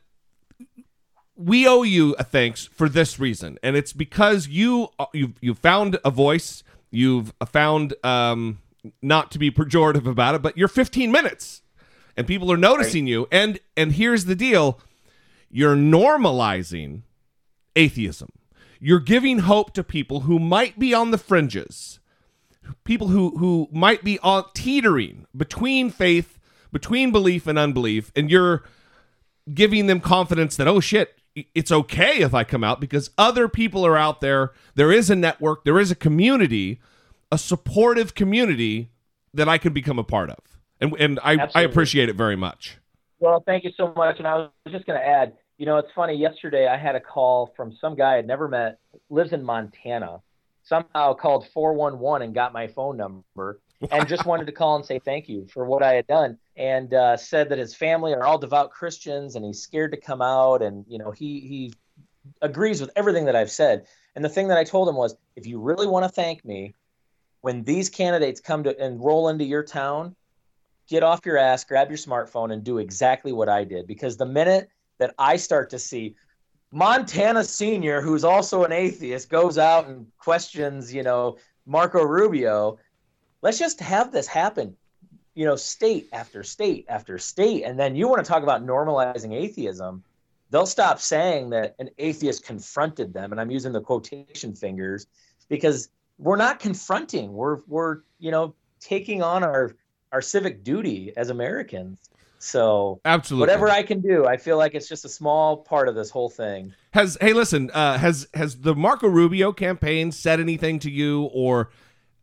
we owe you a thanks for this reason, and it's because you you you found a voice. You've found um, not to be pejorative about it, but you're 15 minutes, and people are noticing you. And and here's the deal: you're normalizing atheism. You're giving hope to people who might be on the fringes, people who who might be teetering between faith, between belief and unbelief, and you're giving them confidence that oh shit it's okay if i come out because other people are out there. There is a network. There is a community a supportive community that i can become a part of. And and i, I appreciate it very much. Well, thank you so much. And I was just going to add, you know, it's funny. Yesterday, I had a call from some guy I'd never met, lives in Montana. Somehow called 411 and got my phone number and just *laughs* wanted to call and say thank you for what I had done. And uh, said that his family are all devout Christians and he's scared to come out. And, you know, he, he agrees with everything that I've said. And the thing that I told him was if you really want to thank me, when these candidates come to and roll into your town, get off your ass, grab your smartphone, and do exactly what I did. Because the minute that I start to see Montana Senior, who's also an atheist, goes out and questions, you know, Marco Rubio, let's just have this happen, you know, state after state after state. And then you want to talk about normalizing atheism. They'll stop saying that an atheist confronted them. And I'm using the quotation fingers because we're not confronting. We're, we're, you know, taking on our, our civic duty as Americans. So Absolutely. whatever I can do, I feel like it's just a small part of this whole thing. Has hey, listen, uh, has has the Marco Rubio campaign said anything to you or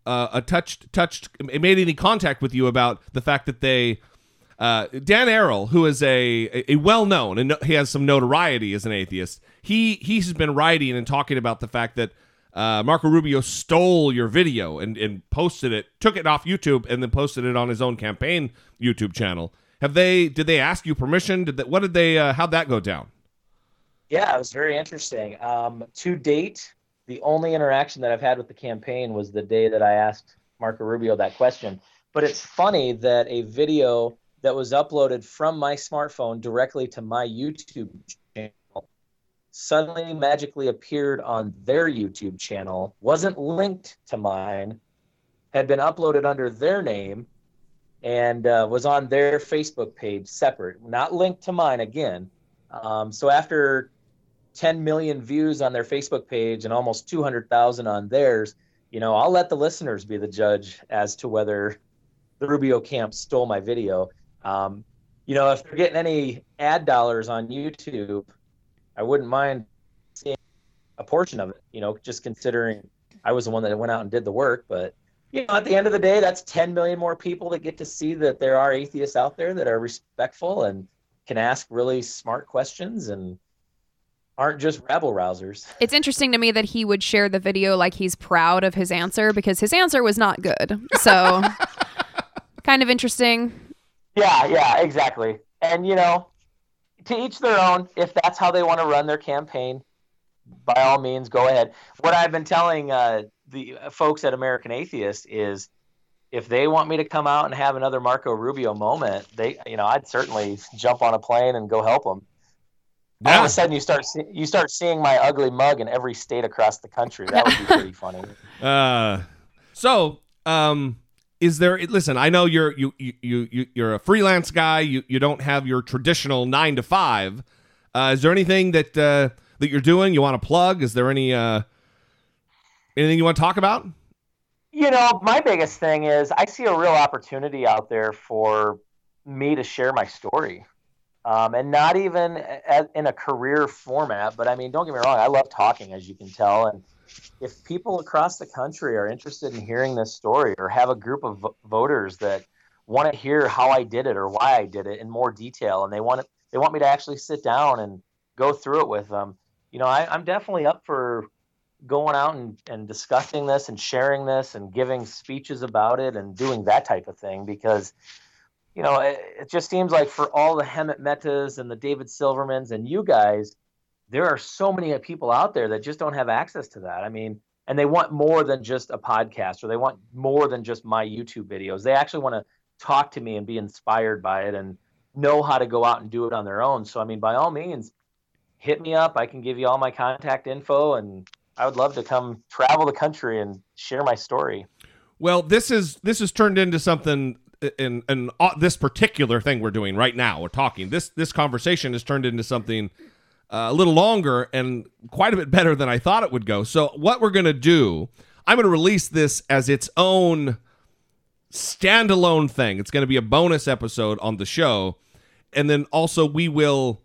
uh, a touched touched made any contact with you about the fact that they uh, Dan Arel, who is a a well known and he has some notoriety as an atheist, he he's been writing and talking about the fact that uh, Marco Rubio stole your video and, and posted it, took it off YouTube, and then posted it on his own campaign YouTube channel. Have they? Did they ask you permission? Did that? What did they? Uh, how'd that go down? Yeah, it was very interesting. Um, to date, the only interaction that I've had with the campaign was the day that I asked Marco Rubio that question. But it's funny that a video that was uploaded from my smartphone directly to my YouTube channel suddenly magically appeared on their YouTube channel, wasn't linked to mine, had been uploaded under their name, and uh, was on their Facebook page separate, not linked to mine again. Um, so after 10 million views on their Facebook page and almost 200,000 on theirs, you know, I'll let the listeners be the judge as to whether the Rubio camp stole my video. Um, you know, if they're getting any ad dollars on YouTube, I wouldn't mind seeing a portion of it, you know, just considering I was the one that went out and did the work, but you know, at the end of the day, that's 10 million more people that get to see that there are atheists out there that are respectful and can ask really smart questions and aren't just rabble rousers. It's interesting to me that he would share the video like he's proud of his answer because his answer was not good. So, *laughs* kind of interesting. Yeah, yeah, exactly. And, you know, to each their own. If that's how they want to run their campaign, by all means, go ahead. What I've been telling uh, the folks at American Atheist is if they want me to come out and have another Marco Rubio moment, they, you know, I'd certainly jump on a plane and go help them. All of a sudden, you start see, you start seeing my ugly mug in every state across the country. That would be pretty *laughs* funny. Uh, so, um, is there? Listen, I know you're you you you you're a freelance guy. You you don't have your traditional nine to five. Uh, is there anything that uh, that you're doing you want to plug? Is there any uh, anything you want to talk about? You know, my biggest thing is I see a real opportunity out there for me to share my story. Um, and not even as, in a career format, but I mean, don't get me wrong, I love talking, as you can tell. And if people across the country are interested in hearing this story or have a group of v- voters that want to hear how I did it or why I did it in more detail, and they want it, they want me to actually sit down and go through it with them, you know, I, I'm definitely up for going out and, and discussing this and sharing this and giving speeches about it and doing that type of thing because you know it, it just seems like for all the Hemant Mehtas and the David Silvermans and you guys there are so many people out there that just don't have access to that. I mean and they want more than just a podcast or they want more than just my YouTube videos. They actually want to talk to me and be inspired by it and know how to go out and do it on their own. So I mean by all means hit me up. I can give you all my contact info and I would love to come travel the country and share my story. Well, this is this has turned into something in in uh, this particular thing we're doing right now. We're talking this this conversation has turned into something uh, a little longer and quite a bit better than I thought it would go. So what we're gonna do, I'm gonna release this as its own standalone thing. It's gonna be a bonus episode on the show, and then also we will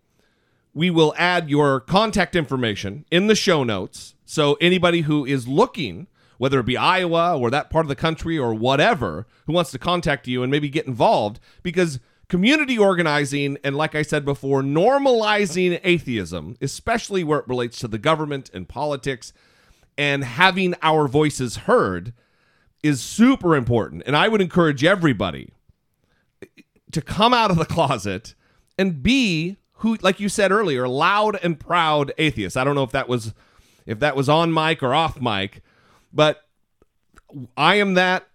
we will add your contact information in the show notes. So anybody who is looking, whether it be Iowa or that part of the country or whatever, who wants to contact you and maybe get involved, because community organizing and, like I said before, normalizing atheism, especially where it relates to the government and politics, and having our voices heard, is super important. And I would encourage everybody to come out of the closet and be who like you said earlier loud and proud atheists i don't know if that was if that was on mic or off mic. But i am that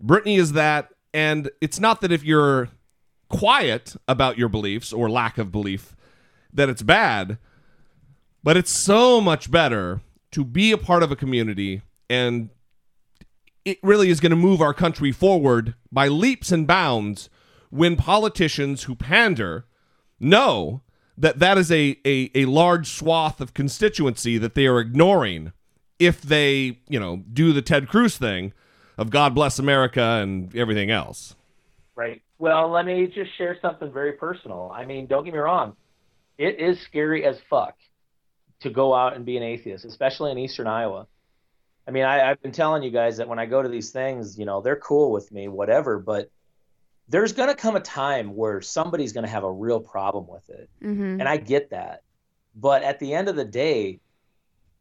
brittany is that And it's not that if you're quiet about your beliefs or lack of belief that it's bad, but it's so much better to be a part of a community and it really is going to move our country forward by leaps and bounds when politicians who pander know that that is a, a, a large swath of constituency that they are ignoring if they, you know, do the Ted Cruz thing of God bless America and everything else. Right. Well, let me just share something very personal. I mean, don't get me wrong. It is scary as fuck to go out and be an atheist, especially in eastern Iowa. I mean, I, I've been telling you guys that when I go to these things, you know, they're cool with me, whatever, but there's going to come a time where somebody's going to have a real problem with it. Mm-hmm. And I get that. But at the end of the day,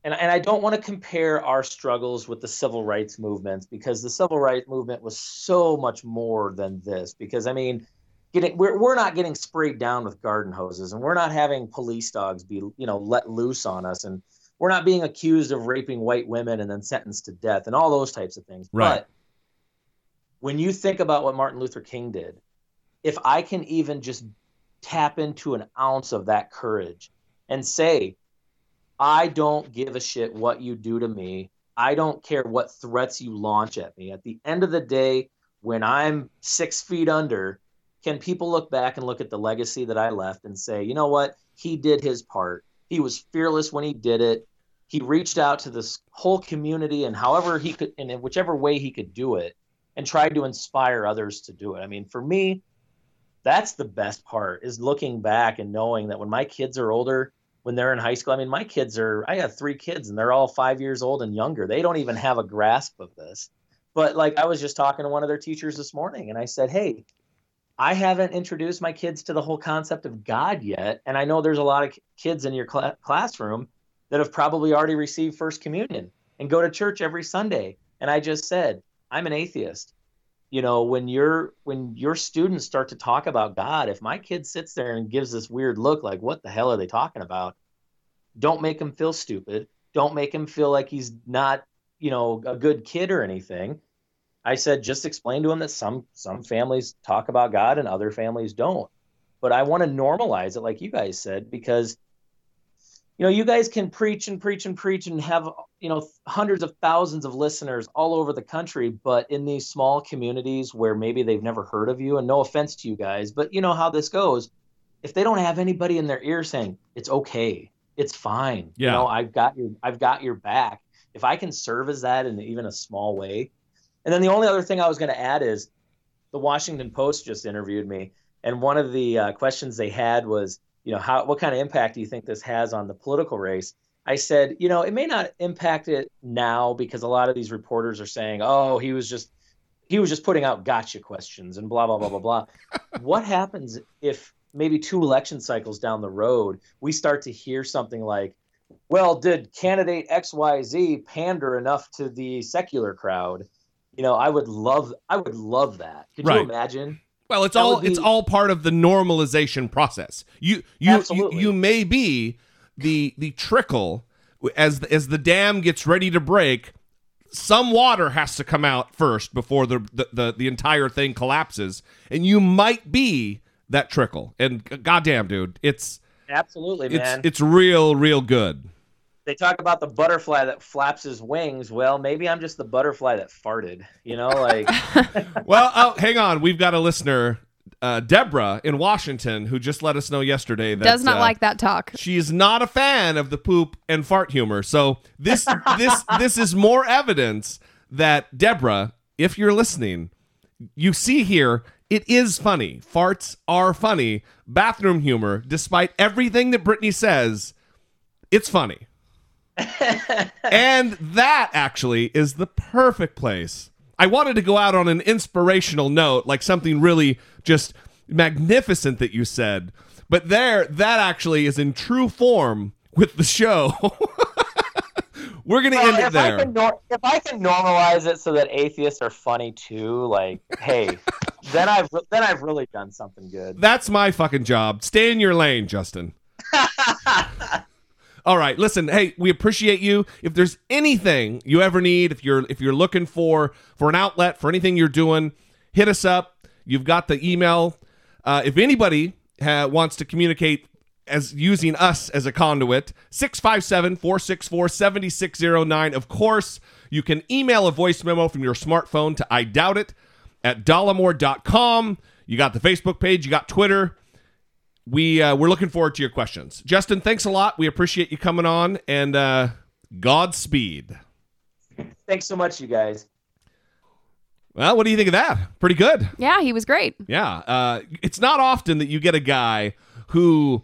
and, and I don't want to compare our struggles with the civil rights movements because the civil rights movement was so much more than this. Because, I mean, getting we're, we're not getting sprayed down with garden hoses and we're not having police dogs be, you know, let loose on us. And we're not being accused of raping white women and then sentenced to death and all those types of things. Right. But when you think about what Martin Luther King did, if I can even just tap into an ounce of that courage and say, I don't give a shit what you do to me. I don't care what threats you launch at me. At the end of the day, when I'm six feet under, can people look back and look at the legacy that I left and say, you know what? He did his part. He was fearless when he did it. He reached out to this whole community and however he could, and in whichever way he could do it, and tried to inspire others to do it. I mean, for me, that's the best part is looking back and knowing that when my kids are older, when they're in high school, I mean, my kids are, I have three kids and they're all five years old and younger. They don't even have a grasp of this. But like, I was just talking to one of their teachers this morning and I said, Hey, I haven't introduced my kids to the whole concept of God yet. And I know there's a lot of kids in your cl- classroom that have probably already received First Communion and go to church every Sunday. And I just said, I'm an atheist. You know, when your when your students start to talk about God, if my kid sits there and gives this weird look like what the hell are they talking about? Don't make him feel stupid. Don't make him feel like he's not, you know, a good kid or anything. I said just explain to him that some some families talk about God and other families don't. But I want to normalize it like you guys said because you know, you guys can preach and preach and preach and have, you know, hundreds of thousands of listeners all over the country, but in these small communities where maybe they've never heard of you, and no offense to you guys, but you know how this goes. If they don't have anybody in their ear saying, it's okay, it's fine, Yeah. you know, I've got your I've got your back. If I can serve as that in even a small way. And then the only other thing I was going to add is the Washington Post just interviewed me, and one of the uh, questions they had was, you know, how what kind of impact do you think this has on the political race? I said, you know, it may not impact it now because a lot of these reporters are saying, oh, he was just he was just putting out gotcha questions and blah blah blah blah blah. *laughs* what happens if maybe two election cycles down the road we start to hear something like, well, did candidate XYZ pander enough to the secular crowd? You know, I would love I would love that. Could Right. you imagine? Well, it's That all would it's all part of the normalization process. You you you, you may be the the trickle as as the dam gets ready to break. Some water has to come out first before the the, the, the entire thing collapses, and you might be that trickle. And goddamn, dude, it's Absolutely, it's man. it's real real good. They talk about the butterfly that flaps his wings. Well, maybe I'm just the butterfly that farted. You know, like *laughs* Well, oh, hang on, we've got a listener, uh, Deborah in Washington, who just let us know yesterday that Does not uh, like that talk. She is not a fan of the poop and fart humor. So this *laughs* this this is more evidence that Deborah, if you're listening, you see here it is funny. Farts are funny. Bathroom humor, despite everything that Brittany says, it's funny. And that actually is the perfect place. I wanted to go out on an inspirational note, like something really just magnificent that you said. But there, that actually is in true form with the show. *laughs* We're going to end it if I there. can nor- if I can normalize it so that atheists are funny too, like hey, then I've re- then I've really done something good. That's my fucking job. Stay in your lane, Justin. *laughs* All right, listen, hey, we appreciate you. If there's anything you ever need, if you're if you're looking for for an outlet for anything you're doing, hit us up. You've got the email. Uh, if anybody ha- wants to communicate as using us as a conduit, 657 464 7609. Of course, you can email a voice memo from your smartphone to I doubt it at dollemore.com. You got the Facebook page, you got Twitter. We uh, we're looking forward to your questions. Justin, thanks a lot. We appreciate you coming on and uh, Godspeed. Thanks so much, you guys. Well, what do you think of that? Pretty good. Yeah, he was great. Yeah. Uh, it's not often that you get a guy who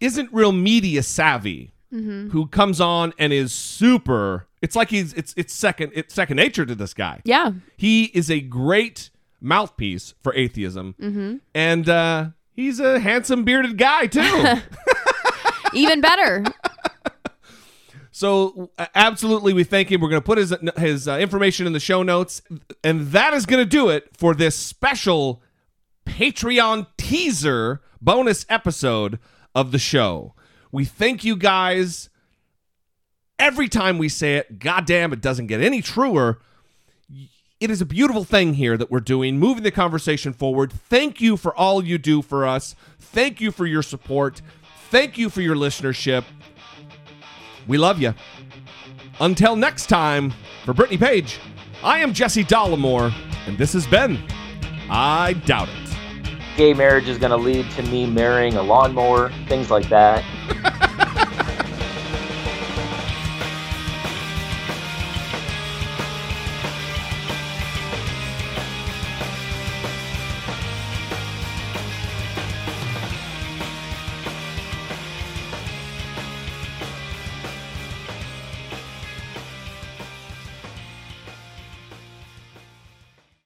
isn't real media savvy, who comes on and is super. It's like he's it's it's second it's second nature to this guy. Yeah. He is a great mouthpiece for atheism, and uh, he's a handsome bearded guy too. *laughs* Even better. *laughs* So uh, absolutely, we thank him. We're going to put his his uh, information in the show notes, and that is going to do it for this special Patreon teaser bonus episode of the show. We thank you guys. Every time we say it, goddamn, it doesn't get any truer. It is a beautiful thing here that we're doing, moving the conversation forward. Thank you for all you do for us. Thank you for your support. Thank you for your listenership. We love you. Until next time, for Brittany Page, I am Jesse Dollemore, and this has been I Doubt It. Gay marriage is going to lead to me marrying a lawnmower, things like that. *laughs*